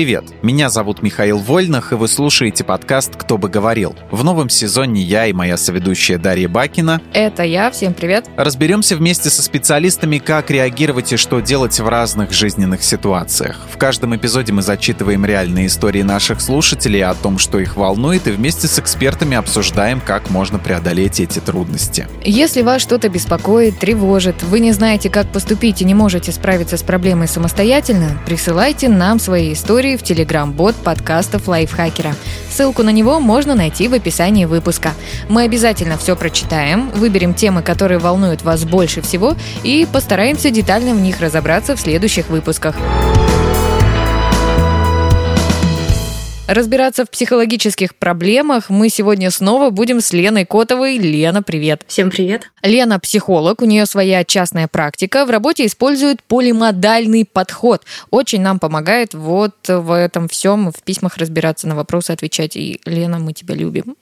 Привет, меня зовут Михаил Вольнах, и вы слушаете подкаст «Кто бы говорил». В новом сезоне я и моя соведущая Дарья Бакина Это я, всем привет. разберемся вместе со специалистами, как реагировать и что делать в разных жизненных ситуациях. В каждом эпизоде мы зачитываем реальные истории наших слушателей о том, что их волнует, и вместе с экспертами обсуждаем, как можно преодолеть эти трудности. Если вас что-то беспокоит, тревожит, вы не знаете, как поступить и не можете справиться с проблемой самостоятельно, присылайте нам свои истории в телеграм-бот подкастов Лайфхакера. Ссылку на него можно найти в описании выпуска. Мы обязательно все прочитаем, выберем темы, которые волнуют вас больше всего и постараемся детально в них разобраться в следующих выпусках. Разбираться в психологических проблемах мы сегодня снова будем с Леной Котовой. Лена, привет. Всем привет. Лена психолог, у нее своя частная практика. В работе использует полимодальный подход. Очень нам помогает вот в этом всем, в письмах разбираться, на вопросы отвечать. И, Лена, мы тебя любим.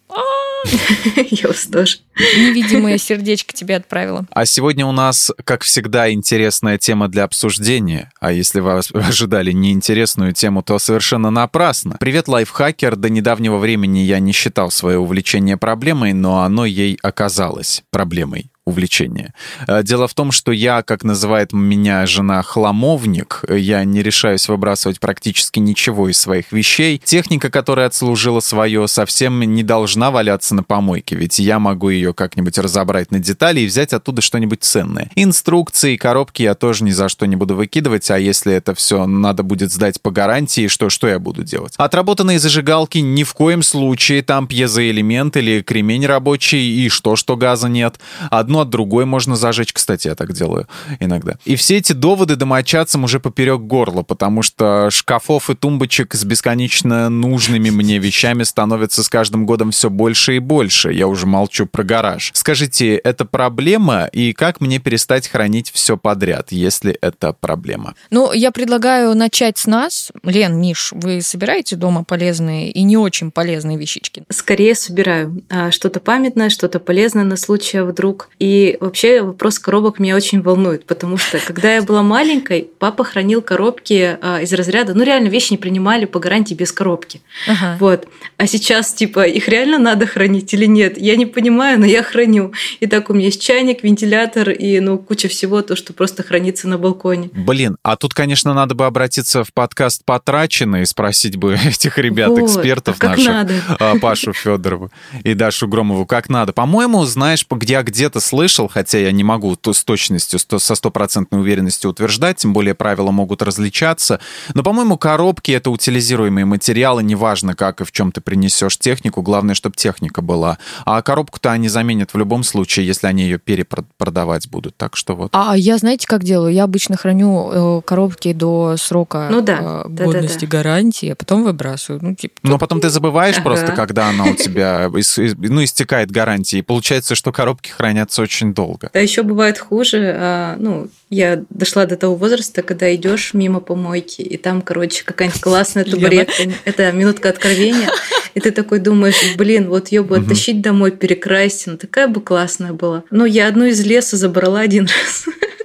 Я вас тоже. Невидимое сердечко тебе отправила. А сегодня у нас, как всегда, интересная тема для обсуждения. А если вы ожидали неинтересную тему, то совершенно напрасно. Привет, лайфхакер. До недавнего времени я не считал свое увлечение проблемой, но оно ей оказалось проблемой увлечение. Э, Дело в том, что я, как называет меня жена, хламовник, я не решаюсь выбрасывать практически ничего из своих вещей. Техника, которая отслужила свое, совсем не должна валяться на помойке, ведь я могу ее как-нибудь разобрать на детали и взять оттуда что-нибудь ценное. Инструкции, коробки я тоже ни за что не буду выкидывать, а если это все надо будет сдать по гарантии, что, что я буду делать? Отработанные зажигалки ни в коем случае, там пьезоэлемент или кремень рабочий, и что, что газа нет. Одно от другой можно зажечь, кстати, я так делаю иногда. И все эти доводы домочадцам уже поперек горла, потому что шкафов и тумбочек с бесконечно нужными мне вещами становится с каждым годом все больше и больше. Я уже молчу про гараж. Скажите, это проблема, и как мне перестать хранить все подряд, если это проблема? Ну, я предлагаю начать с нас. Лен, Миш, вы собираете дома полезные и не очень полезные вещички? Скорее собираю а, что-то памятное, что-то полезное на случай а вдруг. И вообще вопрос коробок меня очень волнует, потому что когда я была маленькой, папа хранил коробки а, из разряда, ну реально вещи не принимали по гарантии без коробки. Ага. Вот. А сейчас, типа, их реально надо хранить или нет? Я не понимаю, но я храню. И так у меня есть чайник, вентилятор и, ну, куча всего, то, что просто хранится на балконе. Блин, а тут, конечно, надо бы обратиться в подкаст «Потрачено» и спросить бы этих ребят, Вот, экспертов а как наших, надо? а, Пашу Федорову и Дашу Громову, как надо. По-моему, знаешь, по- где я где-то слышал, хотя я не могу то с точностью, со стопроцентной уверенностью утверждать, тем более правила могут различаться, но, по-моему, коробки — это утилизируемые материалы, неважно, как и в чем ты принесешь технику, главное, чтобы техника была. А коробку-то они заменят в любом случае, если они ее перепродавать будут. Так что вот. А я знаете, как делаю? Я обычно храню э, коробки до срока Ну да, э, годности гарантии, а потом выбрасываю. Ну, типа, Но потом ты забываешь Ага. просто, когда она у тебя ну, истекает гарантии. И получается, что коробки хранятся очень долго. А еще бывает хуже. а, Ну, я дошла до того возраста, когда идешь мимо помойки, и там, короче, какая-нибудь классная Лена. табуретка. Это минутка откровения. И ты такой думаешь, блин, вот ее бы оттащить домой, перекрасить, ну такая бы классная была. Ну, я одну из леса забрала один раз.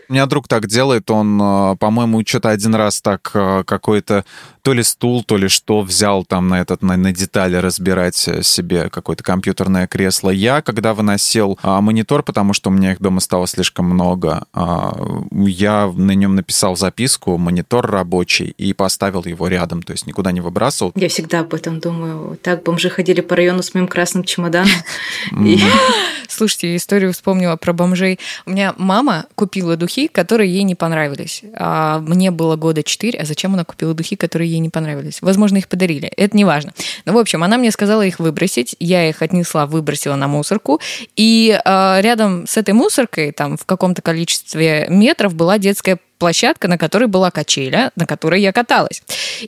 У меня друг так делает, он, э, по-моему, что-то один раз так э, какой-то то ли стул, то ли что взял там на этот на, на детали разбирать э, себе какое-то компьютерное кресло. Я, когда выносил а, монитор, потому что у меня их дома стало слишком много, а, я на нем написал записку, монитор рабочий, и поставил его рядом, то есть никуда не выбрасывал. Я всегда об этом думаю. Так бомжи ходили по району с моим красным чемоданом. Слушайте, историю вспомнила про бомжей. У меня мама купила духи, которые ей не понравились. А мне было года 4, а зачем она купила духи, которые ей не понравились? Возможно, их подарили. Это не важно. Ну, в общем, она мне сказала их выбросить. Я их отнесла, выбросила на мусорку. И а, рядом с этой мусоркой, там в каком-то количестве метров, была детская площадка, на которой была качеля, на которой я каталась.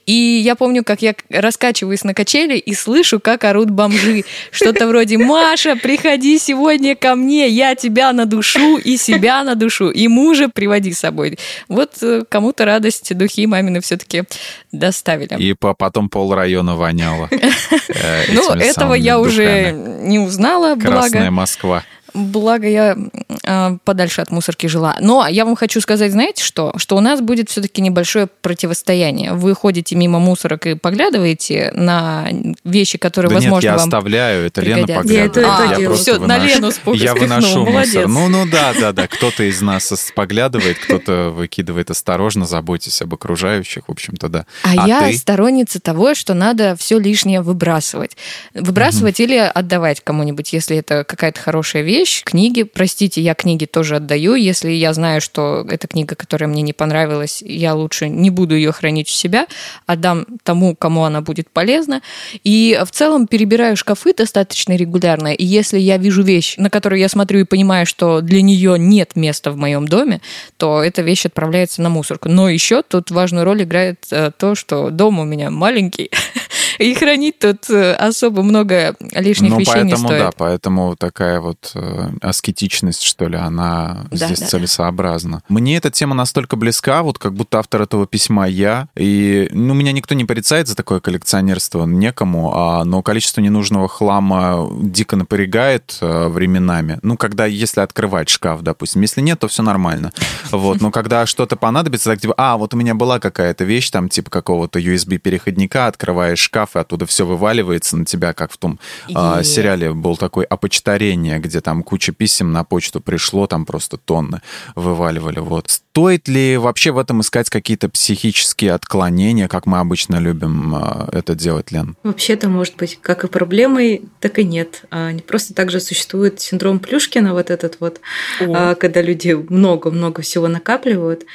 И я помню, как я раскачиваюсь на качели и слышу, как орут бомжи. Что-то вроде «Маша, приходи сегодня ко мне, я тебя надушу и себя надушу, и мужа приводи с собой». Вот э, кому-то радость духи мамины все-таки доставили. И по- потом пол района воняло. э, Ну, этого я уже не узнала, Красная благо. Москва. Благо я э, подальше от мусорки жила. Но я вам хочу сказать, знаете что? Что у нас будет все-таки небольшое противостояние. Вы ходите мимо мусорок и поглядываете на вещи, которые, да возможно, нет, я вам оставляю, это Лена пригодятся. поглядывает. Я это- А, это делаю. все, на выношу. Лену спу- Я выношу молодец. мусор. Ну, ну да, да, да. Кто-то из нас поглядывает, кто-то выкидывает осторожно, заботьтесь об окружающих, в общем-то, да. А, я ты? сторонница того, что надо все лишнее выбрасывать. Выбрасывать или отдавать кому-нибудь, если это какая-то хорошая вещь. Книги, простите, я книги тоже отдаю. Если я знаю, что это книга, которая мне не понравилась, я лучше не буду ее хранить у себя, отдам тому, кому она будет полезна. И в целом перебираю шкафы достаточно регулярно. И если я вижу вещь, на которую я смотрю и понимаю, что для нее нет места в моем доме, то эта вещь отправляется на мусорку. Но еще тут важную роль играет э, то, что дом у меня маленький, и хранить тут э, особо много лишних ну, вещей не поэтому, стоит. да, поэтому такая вот э, аскетичность, что ли, она Да, здесь да, да. целесообразна. Мне эта тема настолько близка, вот как будто автор этого письма я, и ну, меня никто не порицает за такое коллекционерство, некому, а, но количество ненужного хлама дико напрягает э, временами. Ну, когда, если открывать шкаф, допустим, если нет, то все нормально. Вот, но когда что-то понадобится, так типа, а, вот у меня была какая-то вещь, там, типа какого-то USB-переходника, открываешь шкаф, и оттуда все вываливается на тебя, как в том а, Е. сериале был такой «Опочтарение», где там куча писем на почту пришло, там просто тонны вываливали. Вот. Стоит ли вообще в этом искать какие-то психические отклонения, как мы обычно любим а, это делать, Лен? Вообще-то может быть как и проблемой, так и нет. А, не Просто также существует синдром Плюшкина, вот этот вот, а, когда люди много-много всего накапливают.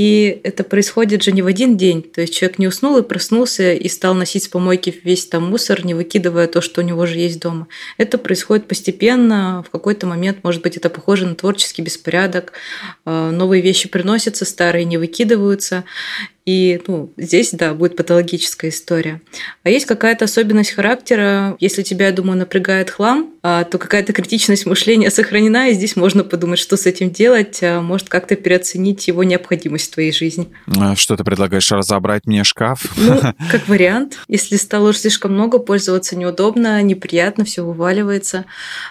И это происходит же не в один день. То есть человек не уснул и проснулся и стал носить с помойки весь там мусор, не выкидывая то, что у него же есть дома. Это происходит постепенно. В какой-то момент, может быть, это похоже на творческий беспорядок. А, Новые вещи приносятся, старые не выкидываются. И ну, здесь, да, будет патологическая история. А есть какая-то особенность характера. Если тебя, я думаю, напрягает хлам, а, то какая-то критичность мышления сохранена, и здесь можно подумать, что с этим делать. а, Может как-то переоценить его необходимость в твоей жизни. А, Что ты предлагаешь, разобрать мне шкаф? Ну, как вариант. Если стало уж слишком много, пользоваться неудобно, неприятно, все вываливается.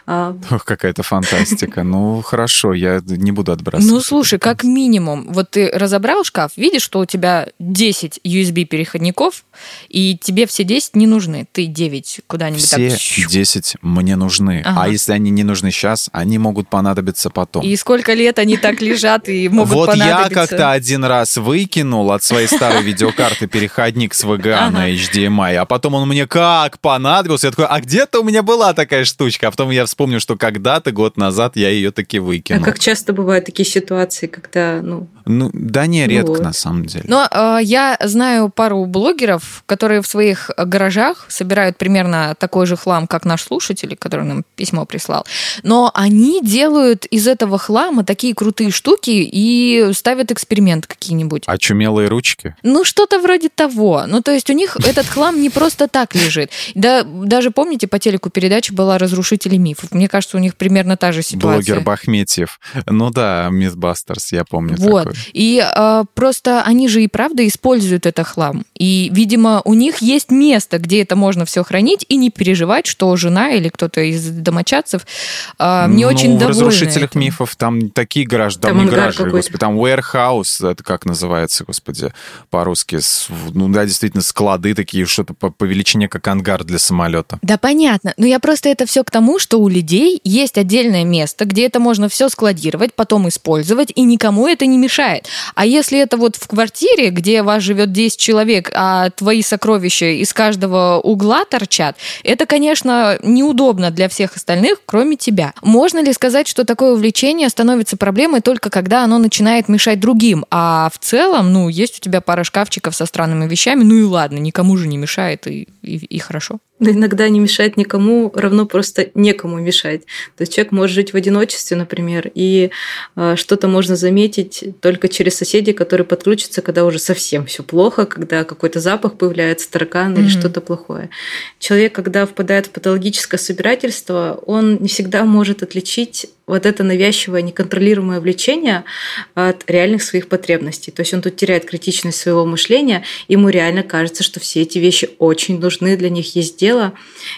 Ох, какая-то фантастика. Ну, хорошо, я не буду отбрасывать. Ну, слушай, как минимум, вот ты разобрал шкаф, видишь, что у тебя 10 USB-переходников, и тебе все 10 не нужны. Ты 9 куда-нибудь Все так... щу. 10 мне нужны. Ага. А если они не нужны сейчас, они могут понадобиться потом. И сколько лет они так лежат и могут вот я понадобиться. как-то один раз выкинул от своей старой видеокарты переходник с VGA на HDMI, а потом он мне как понадобился. Я такой, а где-то у меня была такая штучка. А потом я вспомнил, что когда-то, год назад, я ее таки а выкинул. как часто бывают такие ситуации, когда, ну, Ну, да не, редко Вот. на самом деле. Но э, я знаю пару блогеров, которые в своих гаражах собирают примерно такой же хлам, как наш слушатель, который нам письмо прислал. Но они делают из этого хлама такие крутые штуки и ставят эксперимент какие-нибудь. Очумелые ручки. Ну, что-то вроде того. Ну, то есть у них этот хлам не просто так лежит. Да, даже помните, по телеку передача была «Разрушители мифов». Мне кажется, у них примерно та же ситуация. Блогер Бахметьев. Ну да, Мисбастерс, я помню Вот. такой. И э, просто они же и правда используют это хлам. И, видимо, у них есть место, где это можно все хранить и не переживать, что жена или кто-то из домочадцев э, не ну, очень в довольны «Разрушителях этим. мифов» там такие гаражи, там, Там не гаражи, господи, там warehouse, это как называется, господи, по-русски, ну да, действительно, склады такие, что-то по, по величине, как ангар для самолета. Да, понятно. Но я просто это все к тому, что у людей есть отдельное место, где это можно все складировать, потом использовать, и никому это не мешает. А если это вот в квартире, где вас живет 10 человек, а твои сокровища из каждого угла торчат, это, конечно, неудобно для всех остальных, кроме тебя. Можно ли сказать, что такое увлечение становится проблемой только когда оно начинает мешать другим? А в целом, ну, есть у тебя пара шкафчиков со странными вещами, ну и ладно, никому же не мешает, и, и, и хорошо. Но иногда не мешает никому, равно просто некому мешать. То есть человек может жить в одиночестве, например, и э, что-то можно заметить только через соседей, которые подключатся, когда уже совсем все плохо, когда какой-то запах появляется, таракан или Мгм. что-то плохое. Человек, когда впадает в патологическое собирательство, он не всегда может отличить вот это навязчивое, неконтролируемое влечение от реальных своих потребностей. То есть он тут теряет критичность своего мышления, ему реально кажется, что все эти вещи очень нужны, для них есть дело,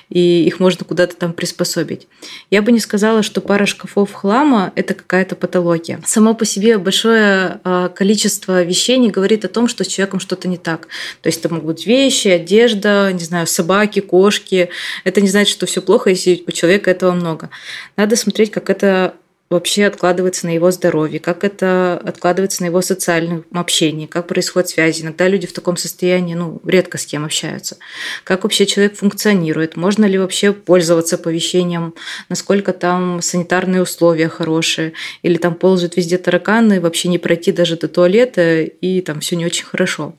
и их можно куда-то там приспособить. Я бы не сказала, что пара шкафов хлама – это какая-то патология. Само по себе большое а, количество вещей не говорит о том, что с человеком что-то не так. То есть это могут быть вещи, одежда, не знаю, собаки, кошки. Это не значит, что все плохо, если у человека этого много. Надо смотреть, как это вообще откладывается на его здоровье, как это откладывается на его социальном общении, как происходят связи. Иногда люди в таком состоянии, ну, редко с кем общаются. Как вообще человек функционирует, можно ли вообще пользоваться оповещением, насколько там санитарные условия хорошие, или там ползают везде тараканы, вообще не пройти даже до туалета, и там все не очень хорошо.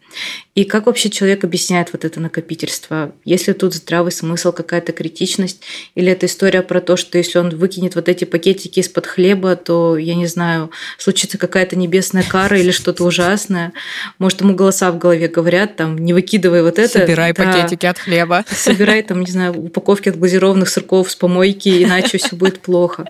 И как вообще человек объясняет вот это накопительство? Есть ли тут здравый смысл, какая-то критичность? Или это история про то, что если он выкинет вот эти пакетики из-под хлеба, то, я не знаю, случится какая-то небесная кара или что-то ужасное. Может, ему голоса в голове говорят, там, не выкидывай вот это. Собирай да, пакетики от хлеба. Собирай, там, не знаю, упаковки от глазированных сырков с помойки, иначе все будет плохо.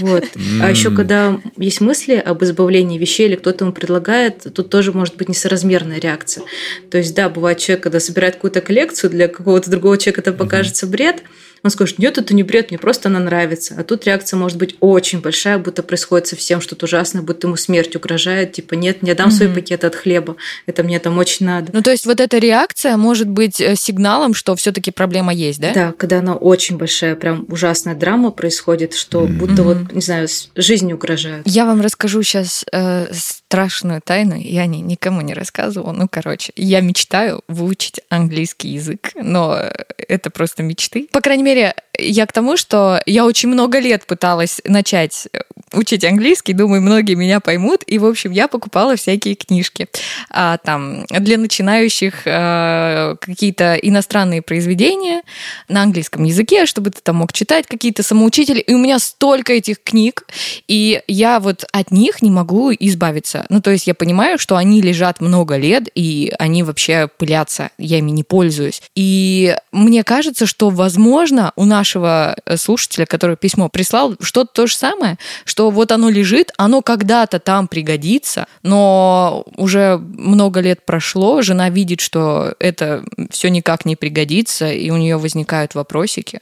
Вот. А еще, когда есть мысли об избавлении вещей или кто-то ему предлагает, тут тоже может быть несоразмерная реакция. То есть, да, бывает человек, когда собирает какую-то коллекцию, для какого-то другого человека это покажется бред, он скажет, нет, это не бред, мне просто она нравится. А тут реакция может быть очень большая, будто происходит совсем что-то ужасное, будто ему смерть угрожает, типа, нет, не дам mm-hmm. свой пакет от хлеба, это мне там очень надо. Ну, то есть вот эта реакция может быть э, сигналом, что все таки проблема есть, да? Да, когда она очень большая, прям ужасная драма происходит, что mm-hmm. будто вот, не знаю, жизнь угрожает. Я вам расскажу сейчас э, страшную тайну, я не, никому не рассказывала, ну, короче, я мечтаю выучить английский язык, но это просто мечты. По крайней мере, я к тому, что я очень много лет пыталась начать учить английский, думаю, многие меня поймут. И, в общем, я покупала всякие книжки. А, там, для начинающих а, какие-то иностранные произведения на английском языке, чтобы ты там мог читать какие-то самоучители. И у меня столько этих книг, и я вот от них не могу избавиться. Ну, то есть я понимаю, что они лежат много лет, и они вообще пылятся, я ими не пользуюсь. И мне кажется, что, возможно, у нашего слушателя, который письмо прислал, что-то то же самое, что что вот оно лежит, оно когда-то там пригодится, но уже много лет прошло, жена видит, что это все никак не пригодится, и у нее возникают вопросики.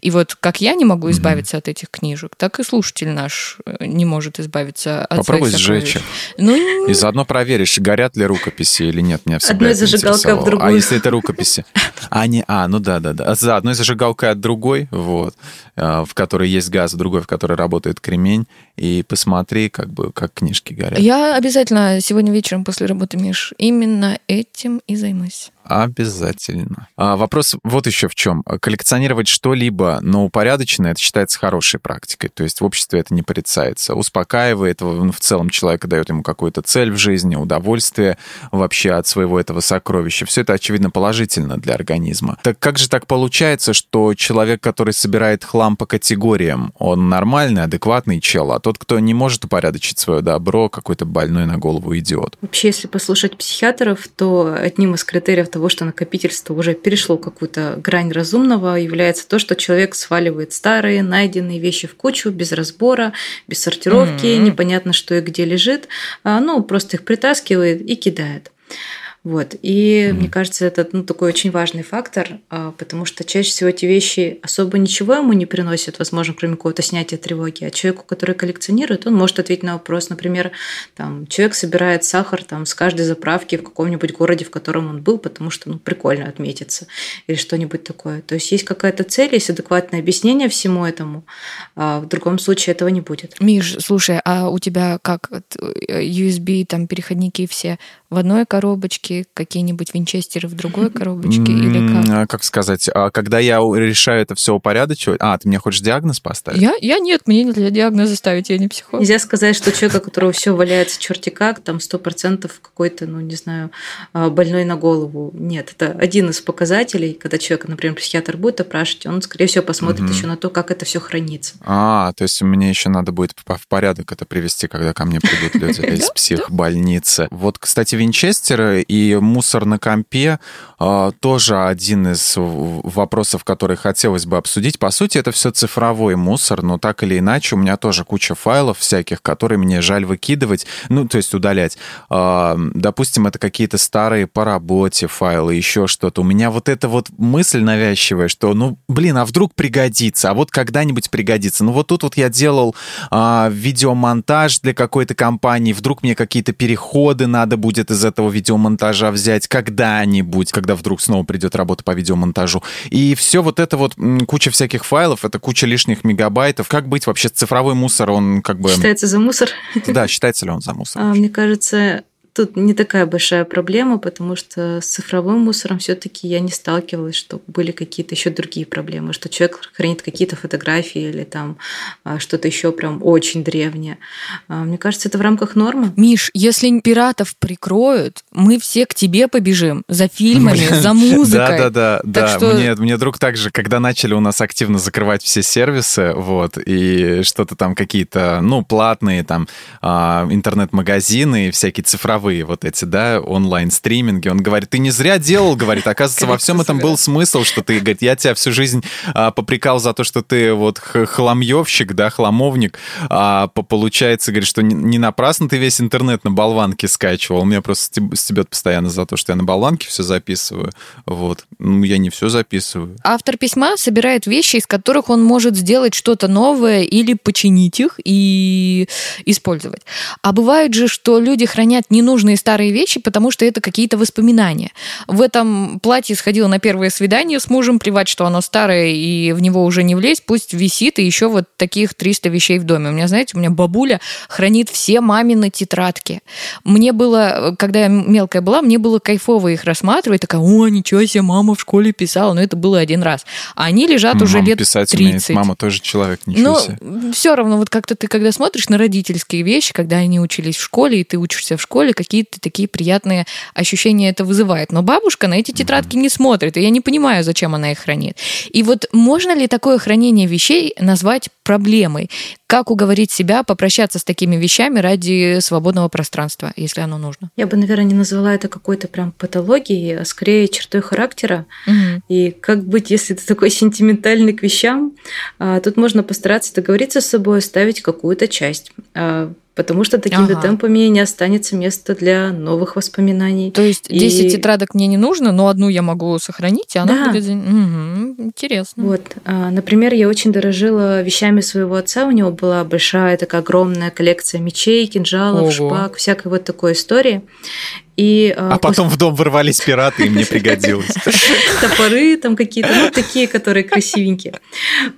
И вот как я не могу избавиться mm-hmm. от этих книжек, так и слушатель наш э, не может избавиться от Попробуй сжечь их. Ну, и заодно проверишь, горят ли рукописи или нет. Меня всегда Одной зажигалкой в другую. А если это рукописи? А, не, а, ну да, да, да. За одной зажигалкой от другой, вот, э, в которой есть газ, другой, в которой работает кремень, и посмотри, как бы, как книжки горят. Я обязательно сегодня вечером после работы, Миш, именно этим и займусь. Обязательно. А вопрос вот еще в чем. Коллекционировать что-либо, но упорядоченно, это считается хорошей практикой. То есть в обществе это не порицается. Успокаивает, в целом человека дает ему какую-то цель в жизни, удовольствие вообще от своего этого сокровища. Все это, очевидно, положительно для организма. Так как же так получается, что человек, который собирает хлам по категориям, он нормальный, адекватный чел, а тот, кто не может упорядочить свое добро, какой-то больной на голову идиот? Вообще, если послушать психиатров, то одним из критериев того, что накопительство уже перешло какую-то грань разумного, является то, что человек сваливает старые, найденные вещи в кучу без разбора, без сортировки, mm-hmm. непонятно, что и где лежит, а, ну, просто их притаскивает и кидает. Вот. И mm-hmm. мне кажется, это ну, такой очень важный фактор, а, потому что чаще всего эти вещи особо ничего ему не приносят, возможно, кроме какого-то снятия тревоги. А человеку, который коллекционирует, он может ответить на вопрос. Например, там, человек собирает сахар там, с каждой заправки в каком-нибудь городе, в котором он был, потому что ну, прикольно отметиться или что-нибудь такое. То есть есть какая-то цель, есть адекватное объяснение всему этому. А в другом случае этого не будет. Миш, слушай, а у тебя как USB, там, переходники все в одной коробочке, какие-нибудь винчестеры в другой коробочке или как? А как сказать, а когда я решаю это все упорядочивать... А, ты мне хочешь диагноз поставить? Я, я нет, мне нельзя диагноза ставить, я не психолог. Нельзя сказать, что человек, у которого все валяется черти как, там сто процентов какой-то, ну, не знаю, а, больной на голову. Нет, это один из показателей, когда человек, например, психиатр будет опрашивать, он, скорее всего, посмотрит угу. еще на то, как это все хранится. А, то есть мне еще надо будет в порядок это привести, когда ко мне придут люди из психбольницы. Вот, кстати, Винчестера и мусор на компе а, тоже один из вопросов, которые хотелось бы обсудить. По сути, это все цифровой мусор, но так или иначе у меня тоже куча файлов всяких, которые мне жаль выкидывать, ну, то есть удалять. А, допустим, это какие-то старые по работе файлы, еще что-то. У меня вот эта вот мысль навязчивая, что, ну, блин, а вдруг пригодится, а вот когда-нибудь пригодится. Ну, вот тут вот я делал а, видеомонтаж для какой-то компании, вдруг мне какие-то переходы надо будет из этого видеомонтажа взять когда-нибудь, когда вдруг снова придет работа по видеомонтажу. И все вот это вот куча всяких файлов, это куча лишних мегабайтов. Как быть вообще цифровой мусор, он как бы... Считается за мусор? Да, считается ли он за мусор? А, мне кажется, тут не такая большая проблема, потому что с цифровым мусором все-таки я не сталкивалась, что были какие-то еще другие проблемы, что человек хранит какие-то фотографии или там а, что-то еще прям очень древнее. А, мне кажется, это в рамках нормы. Миш, если пиратов прикроют, мы все к тебе побежим за фильмами, за музыкой. Да, да, да, да. Мне, мне друг также, когда начали у нас активно закрывать все сервисы, вот, и что-то там какие-то, ну, платные там а, интернет-магазины и всякие цифровые цифровые вот эти, да, онлайн-стриминги. Он говорит, ты не зря делал, говорит, оказывается, во всем этом был смысл, что ты, говорит, я тебя всю жизнь а, попрекал за то, что ты вот хламьевщик, да, хламовник, а получается, говорит, что не напрасно ты весь интернет на болванке скачивал, меня просто стебет постоянно за то, что я на болванке все записываю, вот. Ну, я не все записываю. Автор письма собирает вещи, из которых он может сделать что-то новое или починить их и использовать. А бывает же, что люди хранят не ненужные старые вещи, потому что это какие-то воспоминания. В этом платье сходила на первое свидание с мужем, плевать, что оно старое и в него уже не влезть, пусть висит, и еще вот таких 300 вещей в доме. У меня, знаете, у меня бабуля хранит все мамины тетрадки. Мне было, когда я мелкая была, мне было кайфово их рассматривать, такая, о, ничего себе, мама в школе писала, но это было один раз. А они лежат мама уже лет писать 30. Умеет. Мама тоже человек, ничего но себе. все равно, вот как-то ты, когда смотришь на родительские вещи, когда они учились в школе, и ты учишься в школе, какие-то такие приятные ощущения это вызывает. Но бабушка на эти тетрадки не смотрит, и я не понимаю, зачем она их хранит. И вот можно ли такое хранение вещей назвать проблемой? Как уговорить себя попрощаться с такими вещами ради свободного пространства, если оно нужно? Я бы, наверное, не назвала это какой-то прям патологией, а скорее чертой характера. Угу. И как быть, если ты такой сентиментальный к вещам? А, тут можно постараться договориться с собой, оставить какую-то часть а, потому что такими ага. темпами не останется места для новых воспоминаний. То есть 10 и... тетрадок мне не нужно, но одну я могу сохранить, и она да. будет... Угу, интересно. Вот. А, например, я очень дорожила вещами своего отца. У него была большая такая огромная коллекция мечей, кинжалов, Ого. шпаг, всякой вот такой истории. И, а, а потом в дом ворвались пираты, и мне пригодилось. Топоры там какие-то, ну, такие, которые красивенькие.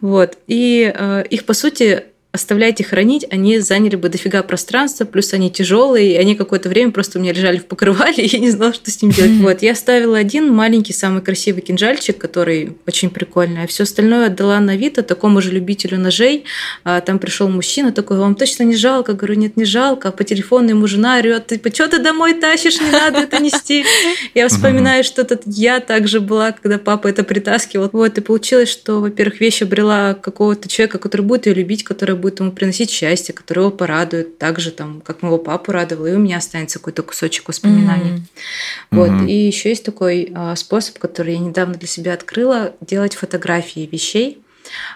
Вот. И а, их, по сути, оставлять их хранить, они заняли бы дофига пространства, плюс они тяжелые, и они какое-то время просто у меня лежали в покрывале, и я не знала, что с ним делать. Вот, я оставила один маленький, самый красивый кинжальчик, который очень прикольный, а все остальное отдала на Авито такому же любителю ножей. А, там пришел мужчина такой, вам точно не жалко? Говорю, нет, не жалко. А по телефону ему жена орет, типа, что ты домой тащишь, не надо это нести. Я вспоминаю, что тут я также была, когда папа это притаскивал. Вот, и получилось, что, во-первых, вещь обрела какого-то человека, который будет ее любить, который будет ему приносить счастье, которое его порадует, так же, там, как моего папу радовало, и у меня останется какой-то кусочек воспоминаний. Mm-hmm. Вот. Mm-hmm. И еще есть такой а, способ, который я недавно для себя открыла, делать фотографии вещей,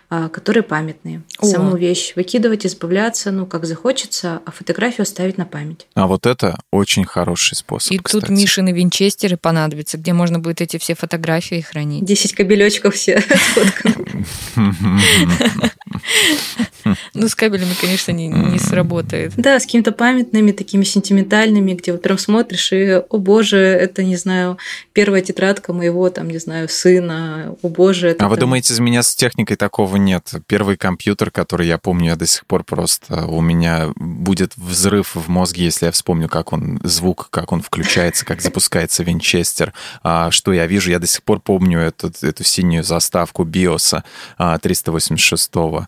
а, которые памятные. О. Саму вещь выкидывать, избавляться, ну, как захочется, а фотографию оставить на память. А вот это очень хороший способ, И кстати. тут Мишины винчестеры понадобятся, где можно будет эти все фотографии хранить. Десять кабелечков все Ну, с кабелями, конечно, не, не сработает. Да, с какими-то памятными, такими сентиментальными, где вот прям смотришь и, о боже, это, не знаю, первая тетрадка моего, там, не знаю, сына, о боже. Это а там... вы думаете, из меня с техникой такого нет? Первый компьютер, который я помню, я до сих пор просто... У меня будет взрыв в мозге, если я вспомню, как он, звук, как он включается, как запускается винчестер, а, что я вижу. Я до сих пор помню эту, эту синюю заставку биоса 386-го.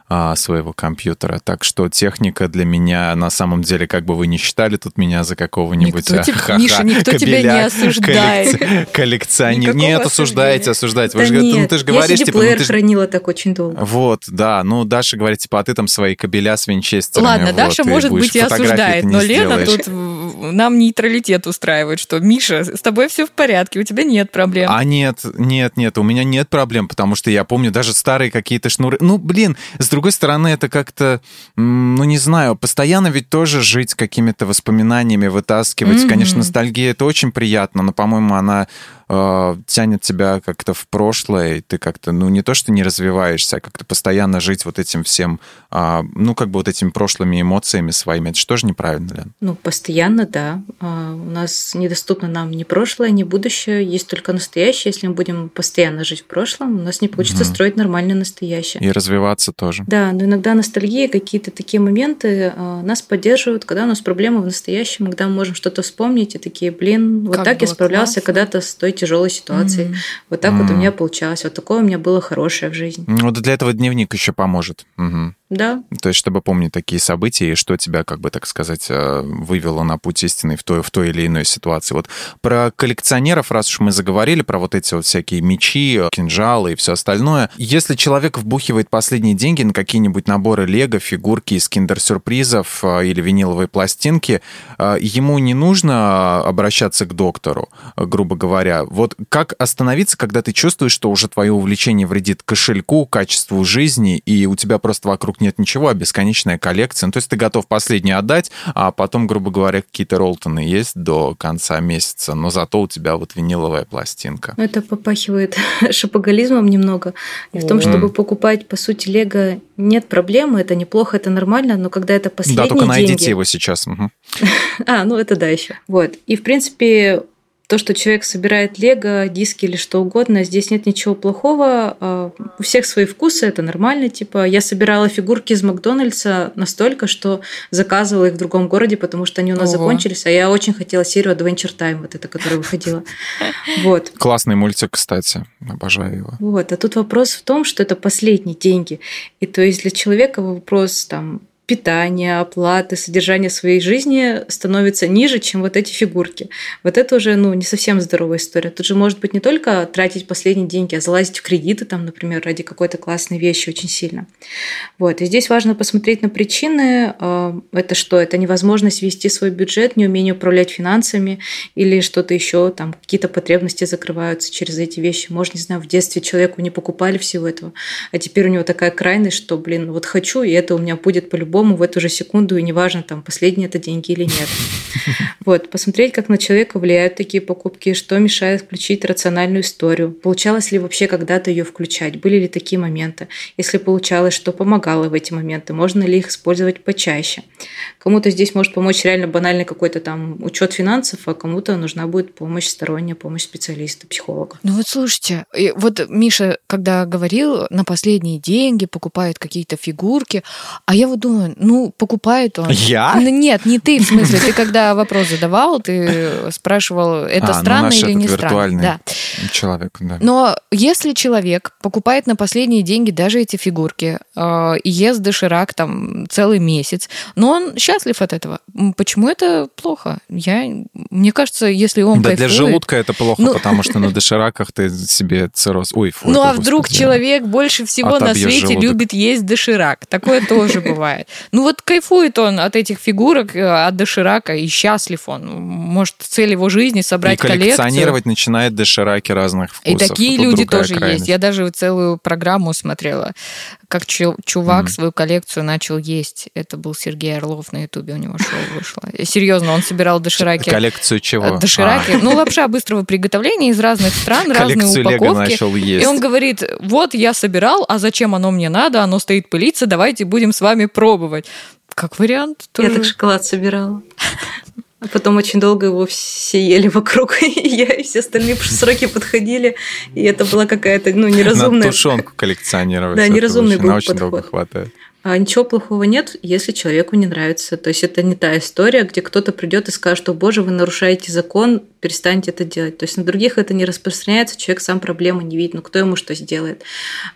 а, своего компьютера. Так что техника для меня на самом деле, как бы вы ни считали тут меня за какого-нибудь... Никто тебя, Миша, никто тебя не осуждает. Коллекционер. Нет, осуждаете, осуждаете. Вы Да же, говорите, ну ты же я говоришь, типа, ну CD-плеер ты же... хранила так очень долго. Вот, да. Ну, Даша говорит, типа, а ты там свои кабеля с винчестерами. Ладно, вот, Даша, может быть, и осуждает, но Лена сделаешь. тут нам нейтралитет устраивает, что Миша, с тобой все в порядке, у тебя нет проблем. А нет, нет, нет, у меня нет проблем, потому что я помню даже старые какие-то шнуры. Ну, блин, с другой стороны, это как-то, ну, не знаю, постоянно ведь тоже жить какими-то воспоминаниями, вытаскивать. Мгм. Конечно, ностальгия это очень приятно, но, по-моему, она э, тянет тебя как-то в прошлое, и ты как-то, ну, не то, что не развиваешься, а как-то постоянно жить вот этим всем, а, ну, как бы вот этими прошлыми эмоциями своими. Это же тоже неправильно, Лен. Ну, постоянно, да. А, У нас недоступно нам ни прошлое, ни будущее. Есть только настоящее. Если мы будем постоянно жить в прошлом, у нас не получится Мгм. строить нормальное настоящее. И развиваться тоже. Да, но иногда ностальгия, какие-то такие моменты а, нас поддерживают, когда у нас проблемы в настоящем, когда мы можем что-то вспомнить и такие, блин, вот Как так я справлялся классно. когда-то с той тяжелой ситуацией. Мгм. Вот так вот у меня получалось. Вот такое у меня было хорошее в жизни. Вот для этого дневник еще поможет. Мгм. Да, То есть, чтобы помнить такие события и что тебя, как бы так сказать, э, вывело на путь истины в той, в той или иной ситуации. Вот про коллекционеров, раз уж мы заговорили, про вот эти вот всякие мечи, э, кинжалы и все остальное. Если человек вбухивает последние деньги на какие-нибудь наборы лего, фигурки из киндер-сюрпризов э, или виниловые пластинки, ему не нужно обращаться к доктору, грубо говоря. Вот как остановиться, когда ты чувствуешь, что уже твое увлечение вредит кошельку, качеству жизни, и у тебя просто вокруг нет ничего, а бесконечная коллекция. Ну, то есть ты готов последний отдать, а потом, грубо говоря, какие-то роллтоны есть до конца месяца, но зато у тебя вот виниловая пластинка. Ну, это попахивает шопоголизмом немного. И в том, чтобы покупать, по сути, лего, нет проблемы, это неплохо, это нормально, но когда это последние да, только найдите деньги... его сейчас. Мгм. А, ну это да еще. Вот. И, в принципе, то, что человек собирает лего, диски или что угодно, здесь нет ничего плохого. А, У всех свои вкусы, это нормально. Типа, я собирала фигурки из Макдональдса настолько, что заказывала их в другом городе, потому что они у нас Ого. закончились, а я очень хотела серию Adventure Time, вот эта, которая выходила. Вот. Классный мультик, кстати. Обожаю его. Вот, а тут вопрос в том, что это последние деньги. И то есть для человека вопрос там питания, оплаты, содержания своей жизни становится ниже, чем вот эти фигурки. Вот это уже ну, не совсем здоровая история. Тут же может быть не только тратить последние деньги, а залазить в кредиты, там, например, ради какой-то классной вещи очень сильно. Вот. И здесь важно посмотреть на причины. Э, Это что? Это невозможность вести свой бюджет, неумение управлять финансами или что-то еще, там какие-то потребности закрываются через эти вещи. Может, не знаю, в детстве человеку не покупали всего этого, а теперь у него такая крайность, что, блин, вот хочу, и это у меня будет по-любому в эту же секунду, и неважно, там, последние это деньги или нет. Вот, посмотреть, как на человека влияют такие покупки, что мешает включить рациональную историю. Получалось ли вообще когда-то ее включать? Были ли такие моменты? Если получалось, что помогало в эти моменты? Можно ли их использовать почаще? Кому-то здесь может помочь реально банальный какой-то там учет финансов, а кому-то нужна будет помощь сторонняя, помощь специалиста, психолога. Ну вот слушайте, вот Миша, когда говорил, на последние деньги покупает какие-то фигурки, а я вот думаю, ну, покупает он. Я? Ну, нет, не ты, в смысле, ты когда вопрос задавал, ты спрашивал, это А, ну, странно наш или не странно. Да. Человек, да. Но если человек покупает на последние деньги даже эти фигурки э, ест доширак там целый месяц, но он счастлив от этого, почему это плохо? Я, мне кажется, если он Да для кайфует- желудка это плохо, Ну- потому что на дошираках ты себе цирроз... Ой, фу. Ну а вдруг господи. человек больше всего на свете желудок. любит есть доширак? Такое тоже бывает. Ну вот кайфует он от этих фигурок, э, от доширака, и счастлив он. Может, цель его жизни собрать И коллекцию. коллекционировать начинает дошираки разных И вкусов. такие Тут люди тоже крайность. есть. Я даже целую программу смотрела, как чу- чувак Мгм. свою коллекцию начал есть. Это был Сергей Орлов на Ютубе, у него шоу вышло. И Серьезно, он собирал дошираки. Коллекцию чего? э, Дошираки. Ну, лапша быстрого приготовления из разных стран, А, разные Лего упаковки. начал есть. И он говорит, вот я собирал, а зачем оно мне надо? Оно стоит пылиться, давайте будем с вами пробовать. Как вариант Я тоже. так шоколад собирала. А потом очень долго его все ели вокруг, и я и все остальные сроки подходили, и это была какая-то, ну, Надо неразумная... тушенку коллекционировать. Да, неразумный на был очень долго подход. хватает. А ничего плохого нет, если человеку не нравится. То есть это не та история, где кто-то придет и скажет, что, боже, вы нарушаете закон, перестаньте это делать. То есть на других это не распространяется, человек сам проблемы не видит, ну кто ему что сделает.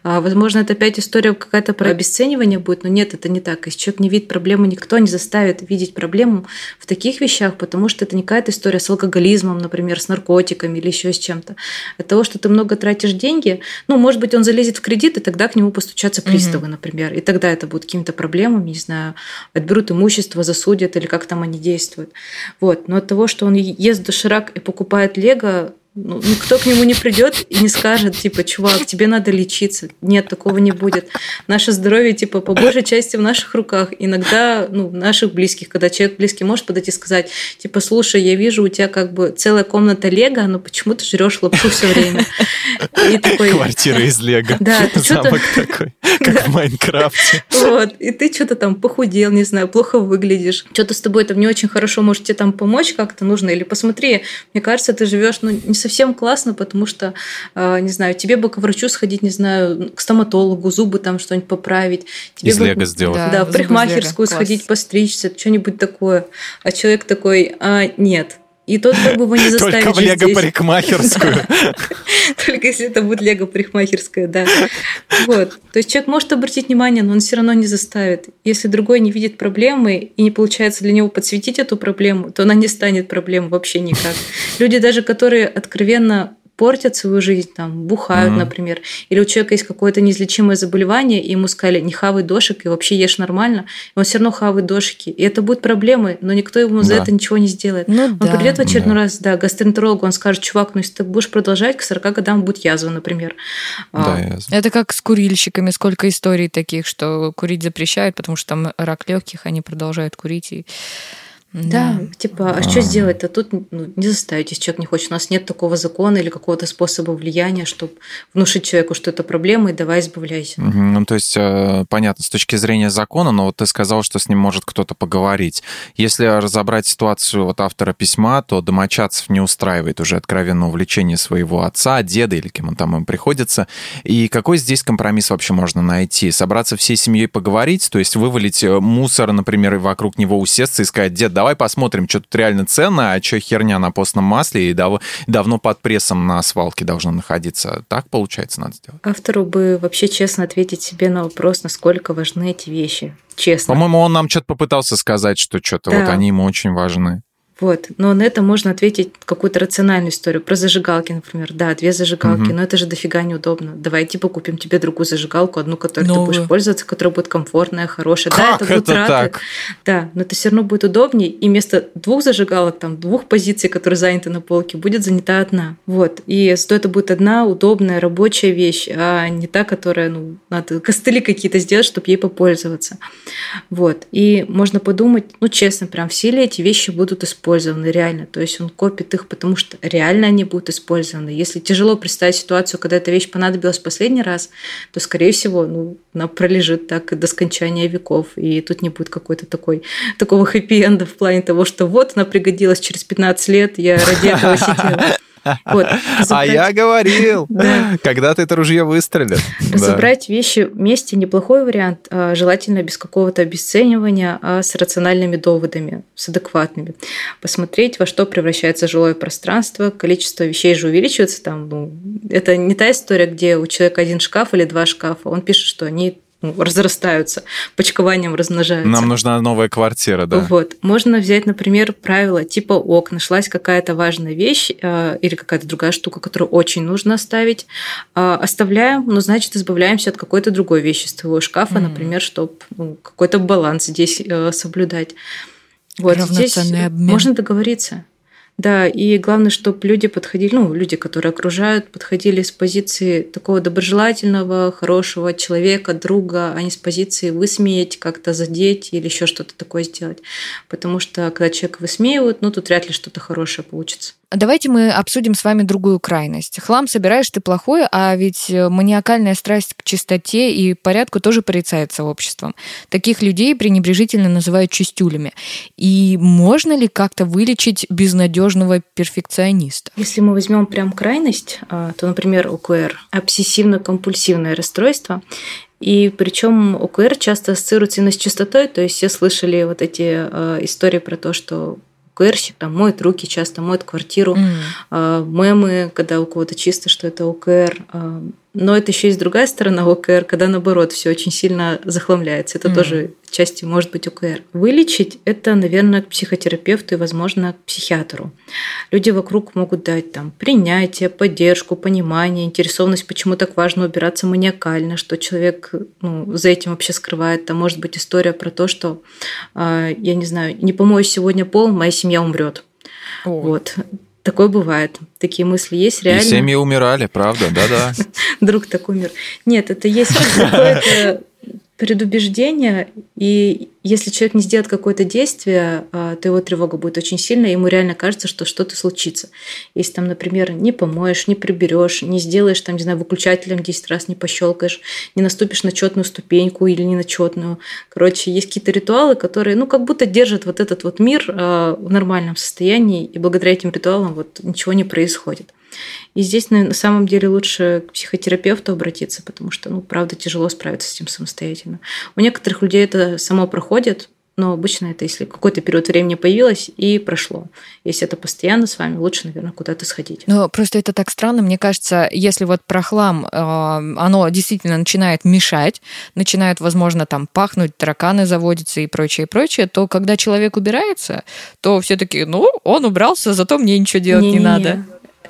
А, возможно, это опять история какая-то про обесценивание будет, но нет, это не так. Если человек не видит проблемы, никто не заставит видеть проблему в таких вещах, потому что это не какая-то история с алкоголизмом, например, с наркотиками или еще с чем-то. От того, что ты много тратишь деньги, ну, может быть, он залезет в кредит, и тогда к нему постучатся приставы, mm-hmm. например, и тогда это будет какими-то проблемами, не знаю, отберут имущество, засудят или как там они действуют. Вот. Но от того, что он ест доширак и покупает лего, ну, никто к нему не придет и не скажет, типа, чувак, тебе надо лечиться. Нет, такого не будет. Наше здоровье, типа, по большей части в наших руках. Иногда, ну, наших близких, когда человек близкий может подойти и сказать, типа, слушай, я вижу, у тебя как бы целая комната лего, но почему ты жрешь лапшу все время? И такой... Квартира из лего. Да, ты Замок такой, как в Майнкрафте. Вот, и ты что-то там похудел, не знаю, плохо выглядишь. Что-то с тобой там не очень хорошо, может, тебе там помочь как-то нужно, или посмотри, мне кажется, ты живешь, ну, не совсем классно, потому что, э, не знаю, тебе бы к врачу сходить, не знаю, к стоматологу, зубы там что-нибудь поправить. Тебе Из бы, лего сделать. Да, да в парикмахерскую сходить, постричься, что-нибудь такое. А человек такой, а, нет, и тот как бы его не заставит Только в лего-парикмахерскую. Только если это будет лего-парикмахерская, да. Вот. То есть человек может обратить внимание, но он все равно не заставит. Если другой не видит проблемы и не получается для него подсветить эту проблему, то она не станет проблемой вообще никак. Люди даже, которые откровенно портят свою жизнь, там, бухают, mm-hmm. например, или у человека есть какое-то неизлечимое заболевание, и ему сказали, не хавай дошек и вообще ешь нормально, и он все равно хавает дошики. И это будет проблемой, но никто ему за это ничего не сделает. Ну, он да. придет в очередной да. раз, да, гастроэнтерологу, он скажет, чувак, ну если ты будешь продолжать, к 40 годам будет язва, например. Да, а, язва. Это как с курильщиками, сколько историй таких, что курить запрещают, потому что там рак легких, они продолжают курить и да, да типа, а, а что сделать-то? Тут ну, не заставить, если человек не хочет. У нас нет такого закона или какого-то способа влияния, чтобы внушить человеку, что это проблема, и давай избавляйся. Угу. Ну, то есть, э, понятно, с точки зрения закона, но вот ты сказал, что с ним может кто-то поговорить. Если разобрать ситуацию вот автора письма, то домочадцев не устраивает уже откровенное увлечение своего отца, деда или кем он там им приходится. И какой здесь компромисс вообще можно найти? Собраться всей семьей поговорить, то есть вывалить э, мусор, например, и вокруг него усесться и сказать, дед, давай посмотрим, что тут реально ценно, а что херня на постном масле и дав давно под прессом на свалке должно находиться. Так, получается, надо сделать? Автору бы вообще честно ответить себе на вопрос, насколько важны эти вещи. Честно. По-моему, он нам что-то попытался сказать, что что-то да. вот они ему очень важны. Вот. Но на это можно ответить какую-то рациональную историю. Про зажигалки, например. Да, две зажигалки, угу. но это же дофига неудобно. Давай типа купим тебе другую зажигалку, одну, которой Новую. ты будешь пользоваться, которая будет комфортная, хорошая. Как да, это это так? Да, но это все равно будет удобнее. И вместо двух зажигалок, там, двух позиций, которые заняты на полке, будет занята одна. Вот. И зато это будет одна удобная рабочая вещь, а не та, которая, ну, надо костыли какие-то сделать, чтобы ей попользоваться. Вот. И можно подумать, ну, честно, прям все ли эти вещи будут использоваться использованы реально. То есть он копит их, потому что реально они будут использованы. Если тяжело представить ситуацию, когда эта вещь понадобилась последний раз, то, скорее всего, ну, она пролежит так до скончания веков. И тут не будет какой-то такой, такого хэппи-энда в плане того, что вот она пригодилась через 15 лет, я ради этого сидела. Вот. А я говорил, когда ты это ружье выстрелит. Разобрать вещи вместе неплохой вариант, а, желательно без какого-то обесценивания, а с рациональными доводами, с адекватными. Посмотреть, во что превращается жилое пространство, количество вещей же увеличивается там. Ну, это не та история, где у человека один шкаф или два шкафа. Он пишет, что они разрастаются, почкованием размножаются. Нам нужна новая квартира, да. Вот. Можно взять, например, правило типа ок, нашлась какая-то важная вещь э, или какая-то другая штука, которую очень нужно оставить. Э, оставляем, ну, значит, избавляемся от какой-то другой вещи из твоего шкафа, mm-hmm. например, чтобы ну, какой-то баланс здесь э, соблюдать. Вот здесь обмен. можно договориться. Да, и главное, чтобы люди подходили, ну, люди, которые окружают, подходили с позиции такого доброжелательного, хорошего человека, друга, а не с позиции высмеять, как-то задеть или еще что-то такое сделать. Потому что когда человека высмеивают, ну, тут вряд ли что-то хорошее получится. Давайте мы обсудим с вами другую крайность. Хлам собираешь ты плохой, а ведь э, маниакальная страсть к чистоте и порядку тоже порицается обществом. Таких людей пренебрежительно называют чистюлями. И можно ли как-то вылечить безнадежного перфекциониста? Если мы возьмем прям крайность, а, то, например, ОКР, обсессивно-компульсивное расстройство, И причем ОКР часто ассоциируется именно с чистотой, то есть все слышали вот эти э, истории про то, что ОКРщик там моет руки, часто моет квартиру, mm. мемы, когда у кого-то чисто, что это ОКР. Но это еще есть другая сторона ОКР, когда наоборот все очень сильно захламляется. Это mm. тоже части может быть ОКР. Вылечить это, наверное, к психотерапевту и, возможно, к психиатру. Люди вокруг могут дать там принятие, поддержку, понимание, интересованность, почему так важно убираться маниакально, что человек ну, за этим вообще скрывает. Там может быть история про то, что, э, я не знаю, не помою сегодня пол, моя семья умрет. Вот. Такое бывает. Такие мысли есть реально. И семьи умирали, правда, да-да. Друг так умер. Нет, это есть какое-то предубеждение, и если человек не сделает какое-то действие, а, то его тревога будет очень сильная, ему реально кажется, что что-то случится. Если там, например, не помоешь, не приберешь, не сделаешь, там, не знаю, выключателем 10 раз не пощелкаешь, не наступишь на четную ступеньку или не на четную. Короче, есть какие-то ритуалы, которые, ну, как будто держат вот этот вот мир а, в нормальном состоянии, и благодаря этим ритуалам вот ничего не происходит. И здесь на самом деле лучше к психотерапевту обратиться, потому что, ну, правда, тяжело справиться с этим самостоятельно. У некоторых людей это само проходит, но обычно это если какой-то период времени появилось и прошло. Если это постоянно с вами, лучше, наверное, куда-то сходить. Ну, просто это так странно. Мне кажется, если вот про хлам, э, оно действительно начинает мешать, начинают, возможно, там пахнуть, тараканы заводятся и прочее, прочее, то когда человек убирается, то все таки ну, он убрался, зато мне ничего делать не, не, не надо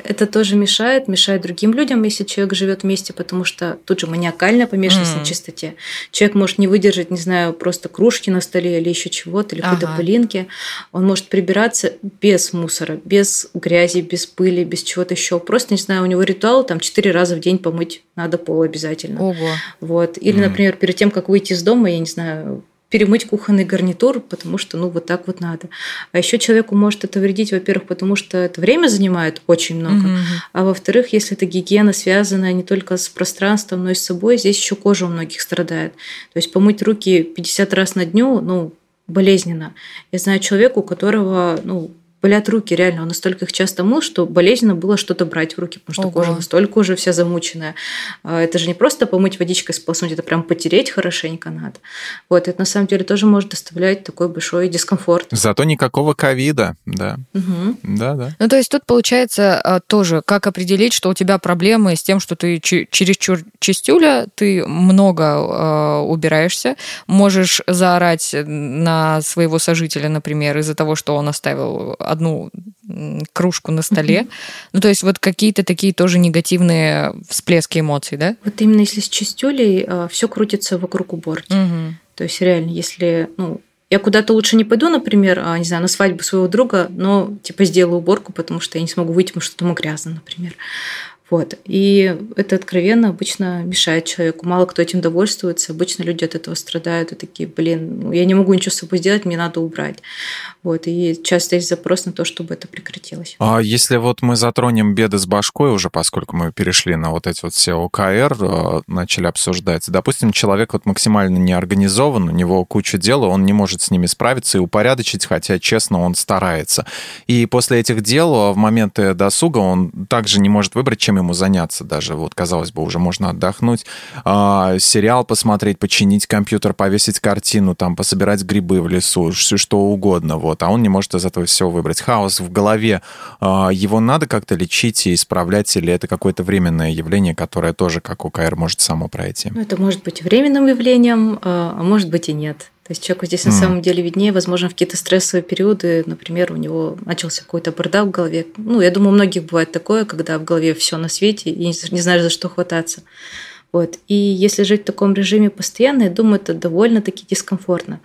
это тоже мешает, мешает другим людям, если человек живет вместе, потому что тут же маниакальная помешанность mm. на чистоте. Человек может не выдержать, не знаю, просто кружки на столе или еще чего-то, или ага. какой-то пылинки. Он может прибираться без мусора, без грязи, без пыли, без чего-то еще. Просто, не знаю, у него ритуал там четыре раза в день помыть надо пол обязательно. Ого. Вот. Или, mm. например, перед тем, как выйти из дома, я не знаю, перемыть кухонный гарнитур, потому что, ну, вот так вот надо. А еще человеку может это вредить, во-первых, потому что это время занимает очень много, mm-hmm. а во-вторых, если это гигиена, связанная не только с пространством, но и с собой, здесь еще кожа у многих страдает. То есть помыть руки 50 раз на дню, ну, болезненно. Я знаю человека, у которого, ну, болят руки, реально. Он настолько их часто мыл, что болезненно было что-то брать в руки, потому что Ого. кожа настолько уже вся замученная. А, это же не просто помыть водичкой, сполоснуть, это прям потереть хорошенько надо. Вот, это на самом деле тоже может доставлять такой большой дискомфорт. Зато никакого ковида, да. Угу. Да, да. Ну, то есть тут получается а, тоже, как определить, что у тебя проблемы с тем, что ты чересчур чистюля, ты много э, убираешься, можешь заорать на своего сожителя, например, из-за того, что он оставил одну кружку на столе. Mm-hmm. Ну, то есть вот какие-то такие тоже негативные всплески эмоций, да? Вот именно если с чистюлей э, все крутится вокруг уборки. Mm-hmm. То есть реально, если, ну, я куда-то лучше не пойду, например, а, не знаю, на свадьбу своего друга, но типа сделаю уборку, потому что я не смогу выйти, потому что дома грязно, например. Вот. И это откровенно обычно мешает человеку. Мало кто этим довольствуется. Обычно люди от этого страдают и такие, блин, ну, я не могу ничего с собой сделать, мне надо убрать. Вот. И часто есть запрос на то, чтобы это прекратилось. А если вот мы затронем беды с башкой уже, поскольку мы перешли на вот эти вот все ОКР, э, начали обсуждать. Допустим, человек вот максимально не организован, у него куча дел, он не может с ними справиться и упорядочить, хотя, честно, он старается. И после этих дел в моменты досуга он также не может выбрать, чем ему заняться даже. Вот, казалось бы, уже можно отдохнуть, а, сериал посмотреть, починить компьютер, повесить картину, там, пособирать грибы в лесу, все что угодно, вот. А он не может из этого всего выбрать. Хаос в голове, а, его надо как-то лечить и исправлять, или это какое-то временное явление, которое тоже, как УКР, может само пройти? Ну, это может быть временным явлением, а, а может быть и нет. То есть человеку здесь mm. на самом деле виднее, возможно, в какие-то стрессовые периоды, например, у него начался какой-то бардак в голове. Ну, я думаю, у многих бывает такое, когда в голове все на свете и не знаешь, за что хвататься. Вот. И если жить в таком режиме постоянно, я думаю, это довольно-таки дискомфортно.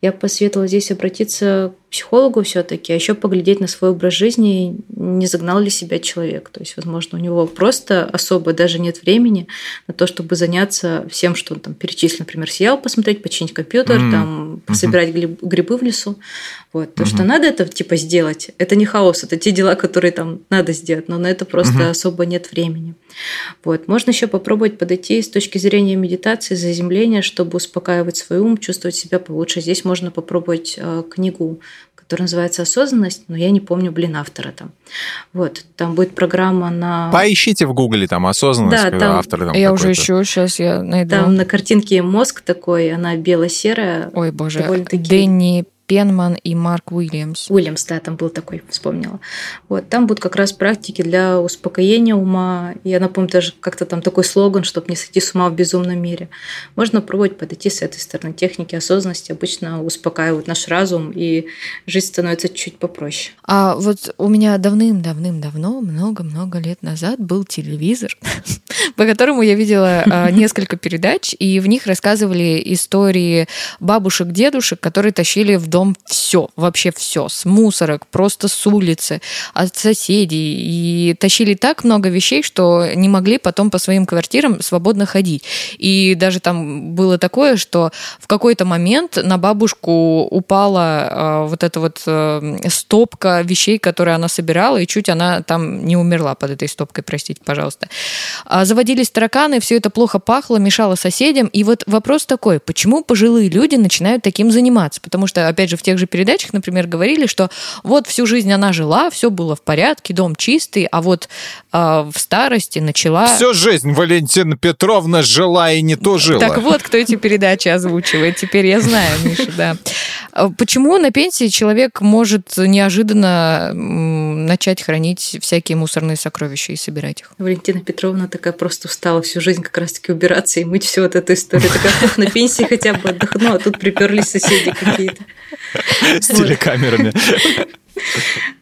Я посоветовала здесь обратиться психологу все-таки, а еще поглядеть на свой образ жизни, не загнал ли себя человек. То есть, возможно, у него просто особо даже нет времени на то, чтобы заняться всем, что он там перечислил, например, сериал посмотреть, починить компьютер, mm-hmm. там, пособирать mm-hmm. грибы в лесу. Вот. То, mm-hmm. что надо это типа сделать, это не хаос, это те дела, которые там надо сделать, но на это просто mm-hmm. особо нет времени. Вот. Можно еще попробовать подойти с точки зрения медитации, заземления, чтобы успокаивать свой ум, чувствовать себя получше. Здесь можно попробовать э, книгу который называется «Осознанность», но я не помню, блин, автора там. Вот, там будет программа на... Поищите в гугле там «Осознанность», Да, там- автор там Я уже ищу, сейчас я найду. Там на картинке мозг такой, она бело-серая. Ой, боже, довольно-таки- Дэнни Пенман и Марк Уильямс. Уильямс, да, там был такой, вспомнила. Вот, там будут как раз практики для успокоения ума. Я напомню, даже как-то там такой слоган, чтобы не сойти с ума в безумном мире. Можно пробовать подойти с этой стороны. Техники осознанности обычно успокаивают наш разум, и жизнь становится чуть попроще. А вот у меня давным-давным-давно, много-много лет назад был телевизор, по которому я видела а, несколько передач, и в них рассказывали истории бабушек, дедушек, которые тащили в дом все, вообще все, с мусорок, просто с улицы, от соседей, и тащили так много вещей, что не могли потом по своим квартирам свободно ходить. И даже там было такое, что в какой-то момент на бабушку упала а, вот эта вот э, стопка вещей, которые она собирала, и чуть она там не умерла под этой стопкой, простите, пожалуйста. А, Заводились тараканы, все это плохо пахло, мешало соседям. И вот вопрос такой, почему пожилые люди начинают таким заниматься? Потому что, опять же, в тех же передачах, например, говорили, что вот всю жизнь она жила, все было в порядке, дом чистый, а вот а, в старости начала... Всю жизнь Валентина Петровна жила и не то жила. Так вот, кто эти передачи озвучивает. Теперь я знаю, Миша, да. А Почему на пенсии человек может неожиданно начать хранить всякие мусорные сокровища и собирать их? Валентина Петровна такая просто устала всю жизнь как раз-таки убираться и мыть всю вот эту историю. Такая, «Ох, на пенсии хотя бы отдохну, а тут приперлись соседи какие-то. С телекамерами.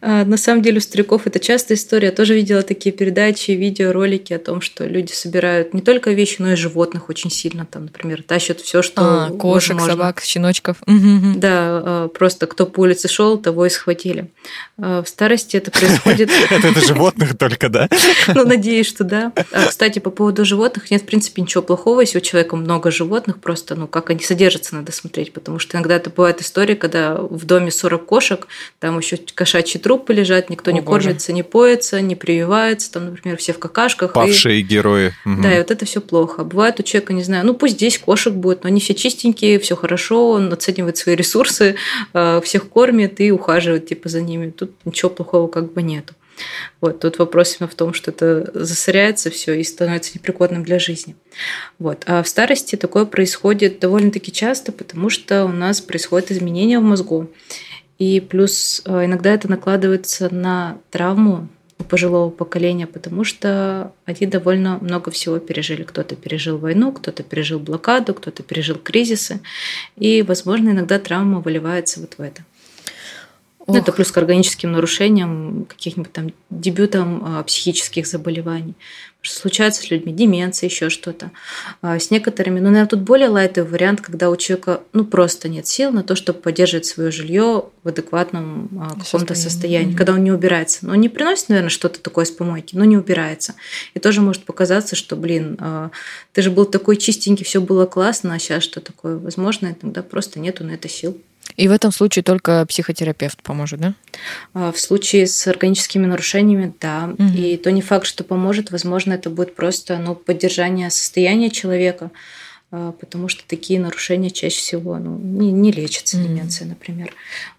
А, На самом деле у стариков это частая история. Я тоже видела такие передачи, видеоролики о том, что люди собирают не только вещи, но и животных очень сильно. Там, например, тащат все, что А, кошек, возможно. собак, щеночков. Да, а, просто кто по улице шел, того и схватили. А, В старости это происходит, Это животных только, да? ну, надеюсь, что да. Кстати, по поводу животных, нет, в принципе, ничего плохого, если у человека много животных, просто, ну, как они содержатся, надо смотреть, потому что иногда это бывает история, когда в доме 40 кошек, там еще кошачьи трупы лежат, никто О, не боже. кормится, не поется, не прививается, там, например, все в какашках. и- Павшие герои. Мгм. Да, и вот это все плохо. Бывает у человека, не знаю, ну пусть здесь кошек будет, но они все чистенькие, все хорошо, он оценивает свои ресурсы, э, всех кормит и ухаживает типа за ними. Тут ничего плохого как бы нету. Вот, тут вопрос именно в том, что это засоряется все и становится непригодным для жизни. Вот. А в старости такое происходит довольно-таки часто, потому что у нас происходят изменения в мозгу. И плюс э, иногда это накладывается на травму у пожилого поколения, потому что они довольно много всего пережили. Кто-то пережил войну, кто-то пережил блокаду, кто-то пережил кризисы. И, возможно, иногда травма выливается вот в это. Ну, это плюс к органическим нарушениям, каких-нибудь там дебютам а, психических заболеваний. Случается с людьми деменция, еще что-то. А с некоторыми, ну, наверное, тут более лайтовый вариант, когда у человека, ну, просто нет сил на то, чтобы поддерживать свое жилье в адекватном а, каком-то Состоянии. когда он не убирается. Но он не приносит, наверное, что-то такое с помойки, но не убирается. И тоже может показаться, что, блин, а, ты же был такой чистенький, все было классно, а сейчас что такое? Возможно, иногда просто нету на это сил. И в этом случае только психотерапевт поможет, да? А, В случае с органическими нарушениями, да. Мгм. И то не факт, что поможет. Возможно, это будет просто ну, поддержание состояния человека, а, потому что такие нарушения чаще всего ну, не, не лечатся, Мгм. деменция, например.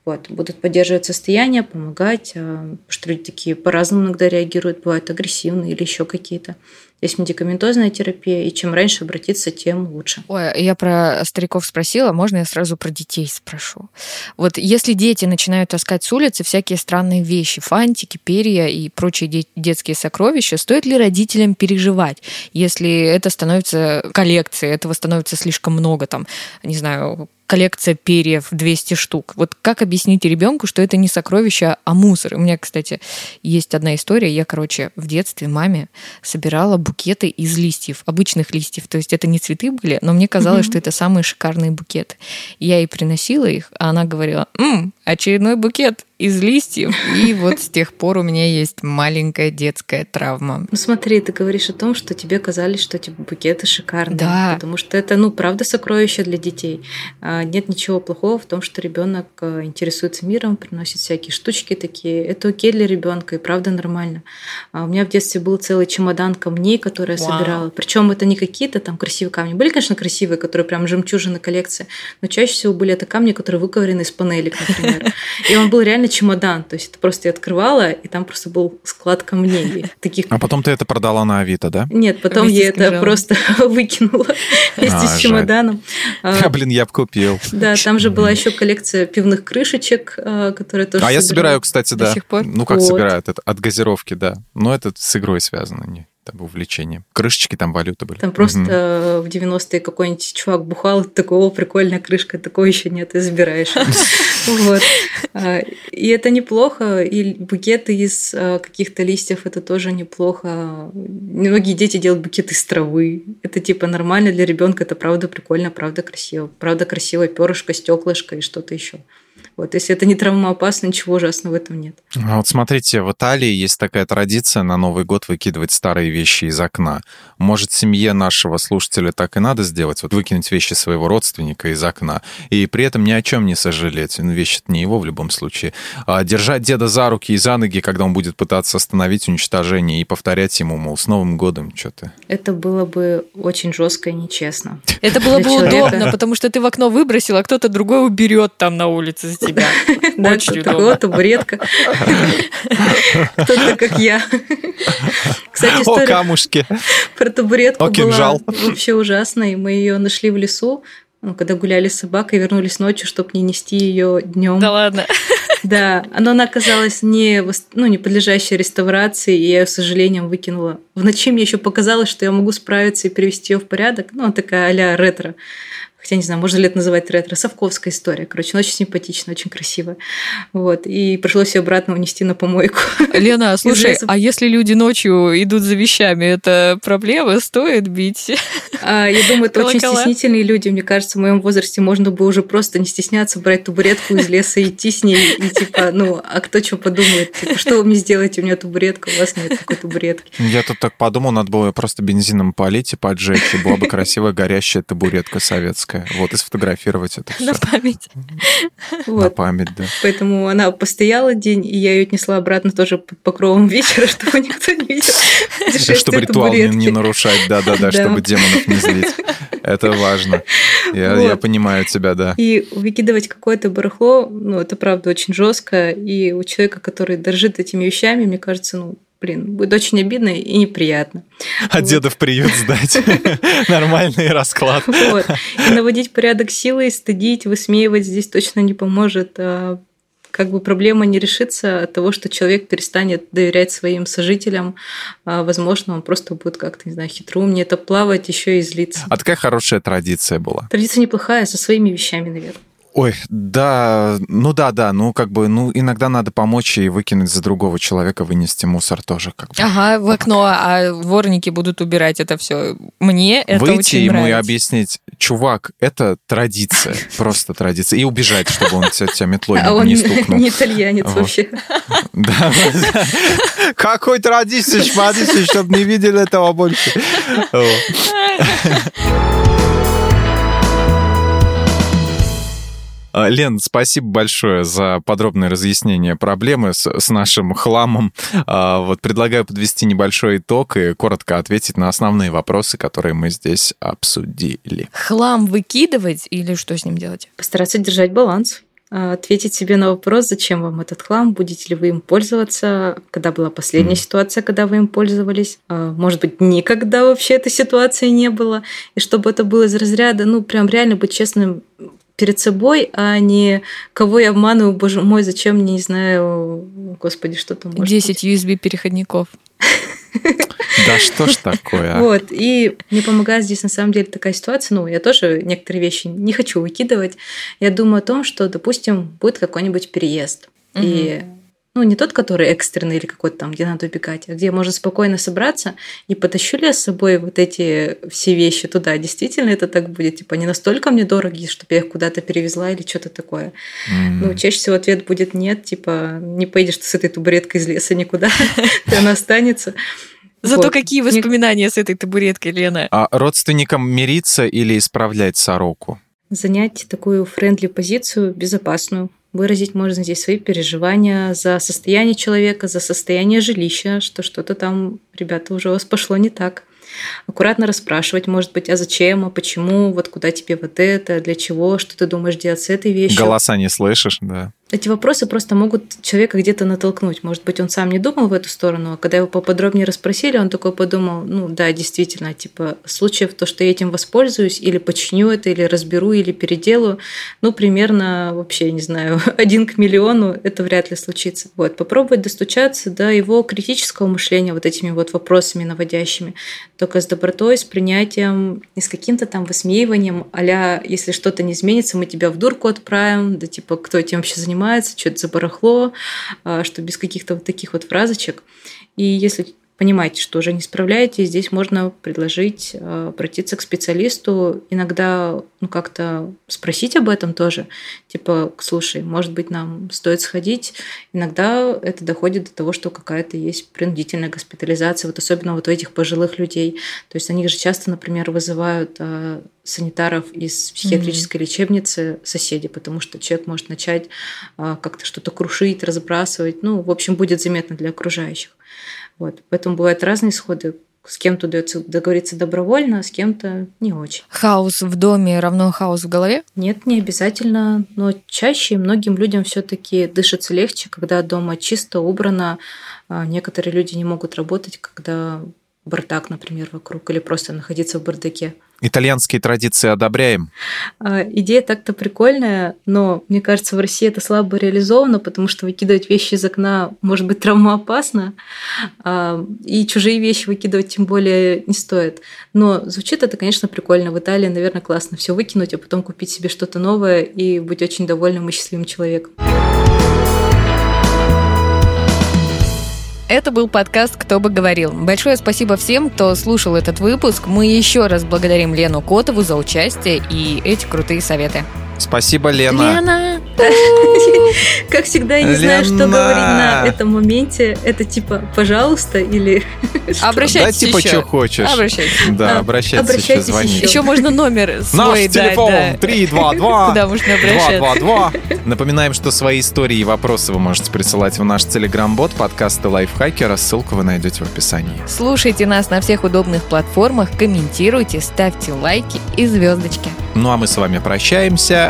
Вот. Будут поддерживать состояние, помогать, а, потому что люди такие по-разному иногда реагируют, бывают агрессивные или еще какие-то. Есть медикаментозная терапия, и чем раньше обратиться, тем лучше. Ой, я про стариков спросила, можно я сразу про детей спрошу? Вот если дети начинают таскать с улицы всякие странные вещи, фантики, перья и прочие де- детские сокровища, стоит ли родителям переживать, если это становится коллекцией, этого становится слишком много, там, не знаю, коллекция перьев 200 штук. Вот как объяснить ребенку, что это не сокровище, а мусор? У меня, кстати, есть одна история. Я, короче, в детстве маме собирала букеты из листьев, обычных листьев. То есть это не цветы были, но мне казалось, что это самые шикарные букеты. Я ей приносила их, а она говорила, «М, очередной букет. Из листьев. И вот с тех пор у меня есть маленькая детская травма. Ну смотри, ты говоришь о том, что тебе казались, что эти букеты шикарные. Да. Потому что это, ну, правда, сокровище для детей. А, Нет ничего плохого в том, что ребенок э, интересуется миром, приносит всякие штучки такие. Это окей для ребенка, и правда нормально. А У меня в детстве был целый чемодан камней, которые я Вау. собирала. Причем это не какие-то там красивые камни. Были, конечно, красивые, которые прям жемчужины коллекции, но чаще всего были это камни, которые выковырены из панелек, например. И он был реально чемодан. То есть это просто я открывала, и там просто был склад камней. Таких А потом ты это продала на Авито, да? нет, потом Вместе я это просто выкинула вместе А, с жаль. чемоданом. А, А, блин, я бы купил. Да, там же была еще коллекция пивных крышечек, а, которые тоже А я собираю, кстати, До да. сих пор? Ну, как Вот. собирают? Это от газировки, да. Но это с игрой связано, не там, увлечение. Крышечки там валюты были. Там просто э, в 90-е какой-нибудь чувак бухал, такой, о, прикольная крышка, такой еще нет, и забираешь. Вот. А, И это неплохо, и букеты из э, каких-то листьев, это тоже неплохо. Многие дети делают букеты из травы. Это типа нормально для ребенка, это правда прикольно, правда красиво. Правда красивое перышко, стеклышко и что-то еще. Вот, если это не травмоопасно, ничего ужасного в этом нет. А вот смотрите, в Италии есть такая традиция на Новый год выкидывать старые вещи из окна. Может, семье нашего слушателя так и надо сделать? Вот выкинуть вещи своего родственника из окна. И при этом ни о чем не сожалеть. Ну, вещь не его в любом случае. А держать деда за руки и за ноги, когда он будет пытаться остановить уничтожение, и повторять ему, мол, с Новым годом, что ты. Это было бы очень жестко и нечестно. Это было бы удобно, потому что ты в окно выбросил, а кто-то другой уберет там на улице тебя. Да, удобно. табуретка. Кто-то как я. Кстати, О, история камушки! про табуретку О, была вообще ужасная. и Мы ее нашли в лесу, ну, когда гуляли с собакой, вернулись ночью, чтобы не нести ее днем. Да ладно. Да, но она оказалась не, ну, не подлежащей реставрации, и я ее, с сожалением, выкинула. В ночи мне еще показалось, что я могу справиться и привести ее в порядок. Ну, она такая а-ля ретро. Хотя, не знаю, можно ли это называть ретро. Совковская история. Короче, она очень симпатичная, очень красивая. Вот. И пришлось ее обратно унести на помойку. Лена, слушай, а если люди ночью идут за вещами, это проблема? Стоит бить? А, я думаю, это очень стеснительные люди. Мне кажется, в моем возрасте можно бы уже просто не стесняться, брать табуретку из леса и идти с ней. И типа, ну, а кто что подумает? Типа, что вы мне сделаете? У меня табуретка, у вас нет такой табуретки. Я тут так подумал, надо было просто бензином полить и поджечь, и была бы красивая горящая табуретка советская. Вот, и сфотографировать это На все. память. На память, да. Поэтому она постояла день, и я ее отнесла обратно тоже под покровом вечера, чтобы никто не видел. Чтобы ритуал не, нарушать, да-да-да, Да. чтобы демонов не злить. Это важно. Я, я понимаю тебя, да. И выкидывать какое-то барахло, ну, это правда очень жестко. И у человека, который дорожит этими вещами, мне кажется, ну, блин, будет очень обидно и неприятно. А Вот. деда в приют сдать. Нормальный расклад. Вот. И наводить порядок силой, стыдить, высмеивать здесь точно не поможет. А Как бы проблема не решится от того, что человек перестанет доверять своим сожителям. А, Возможно, он просто будет как-то, не знаю, хитроумнее это плавать, еще и злиться. А такая хорошая традиция была. Традиция неплохая, со своими вещами, наверное. Ой, да, ну да, да, ну как бы, ну иногда надо помочь и выкинуть за другого человека, вынести мусор тоже как бы. Ага, в окно, а дворники будут убирать это все. Мне это Выйти очень ему и нравится. объяснить, чувак, это традиция, просто традиция, и убежать, чтобы он тебя, метлой А он не стукнул. не итальянец вообще. Да. Какой традиция, шмадиция, чтобы не видели этого больше. Лен, спасибо большое за подробное разъяснение проблемы с, с нашим хламом. А, Вот предлагаю подвести небольшой итог и коротко ответить на основные вопросы, которые мы здесь обсудили. Хлам выкидывать или что с ним делать? Постараться держать баланс. а, Ответить себе на вопрос, зачем вам этот хлам, будете ли вы им пользоваться, когда была последняя Мгм. ситуация, когда вы им пользовались. А, Может быть, никогда вообще этой ситуации не было. И чтобы это было из разряда, ну, прям реально быть честным перед собой, а не кого я обманываю, боже мой, зачем не знаю, господи, что там может 10 USB-переходников. Да что ж такое? а? Вот, и мне помогает здесь на самом деле такая ситуация, ну, я тоже некоторые вещи не хочу выкидывать. Я думаю о том, что, допустим, будет какой-нибудь переезд. И ну, не тот, который экстренный или какой-то там, где надо убегать, а где можно спокойно собраться, и потащу ли я с собой вот эти все вещи туда? Действительно это так будет? Типа, они настолько мне дороги, чтобы я их куда-то перевезла или что-то такое? Mm-hmm. Ну, чаще всего ответ будет нет, типа, не поедешь ты с этой табуреткой из леса никуда, она останется. Зато вот. какие воспоминания с этой табуреткой, Лена? А родственникам мириться или исправлять сороку? Занять такую френдли позицию, безопасную. Выразить можно здесь свои переживания за состояние человека, за состояние жилища, что что-то там, ребята, уже у вас пошло не так аккуратно расспрашивать, может быть, а зачем, а почему, вот куда тебе вот это, для чего, что ты думаешь делать с этой вещью. Голоса не слышишь, да. Эти вопросы просто могут человека где-то натолкнуть. Может быть, он сам не думал в эту сторону, а когда его поподробнее расспросили, он такой подумал, ну да, действительно, типа случаев то, что я этим воспользуюсь, или починю это, или разберу, или переделаю, ну, примерно вообще, не знаю, один к миллиону, это вряд ли случится. Вот, попробовать достучаться до его критического мышления вот этими вот вопросами наводящими только с добротой, с принятием, не с каким-то там высмеиванием, а если что-то не изменится, мы тебя в дурку отправим, да типа, кто этим вообще занимается, что это за барахло, а, что без каких-то вот таких вот фразочек. И если понимаете, что уже не справляетесь, здесь можно предложить э, обратиться к специалисту, иногда ну, как-то спросить об этом тоже. Типа, слушай, может быть, нам стоит сходить. Иногда это доходит до того, что какая-то есть принудительная госпитализация, вот особенно вот у этих пожилых людей. То есть они же часто, например, вызывают э, санитаров из психиатрической mm-hmm. лечебницы соседи, потому что человек может начать э, как-то что-то крушить, разбрасывать. Ну, в общем, будет заметно для окружающих. Вот. Поэтому бывают разные исходы. С кем-то удается договориться добровольно, а с кем-то не очень. Хаос в доме равно хаос в голове? Нет, не обязательно. Но чаще многим людям все-таки дышится легче, когда дома чисто, убрано. А некоторые люди не могут работать, когда бардак, например, вокруг, или просто находиться в бардаке. Итальянские традиции одобряем. А, идея так-то прикольная, но мне кажется, в России это слабо реализовано, потому что выкидывать вещи из окна может быть травмоопасно, а, и чужие вещи выкидывать тем более не стоит. Но звучит это, конечно, прикольно. В Италии, наверное, классно все выкинуть, а потом купить себе что-то новое и быть очень довольным и счастливым человеком. Это был подкаст «Кто бы говорил». Большое спасибо всем, кто слушал этот выпуск. Мы еще раз благодарим Лену Котову за участие и эти крутые советы. Спасибо, Лена. Лена! Как всегда, я не знаю, что говорить на этом моменте. Это типа «пожалуйста» или Обращайтесь Да, типа, еще. что хочешь. Обращайтесь. Да, А, обращайтесь еще, звони. еще. Еще можно номер свой Наш дать, телефон да. 322 Куда можно обращаться. 222. Напоминаем, что свои истории и вопросы вы можете присылать в наш телеграм-бот подкаста Лайфхакера. Ссылку вы найдете в описании. Слушайте нас на всех удобных платформах, комментируйте, ставьте лайки и звездочки. Ну а мы с вами прощаемся.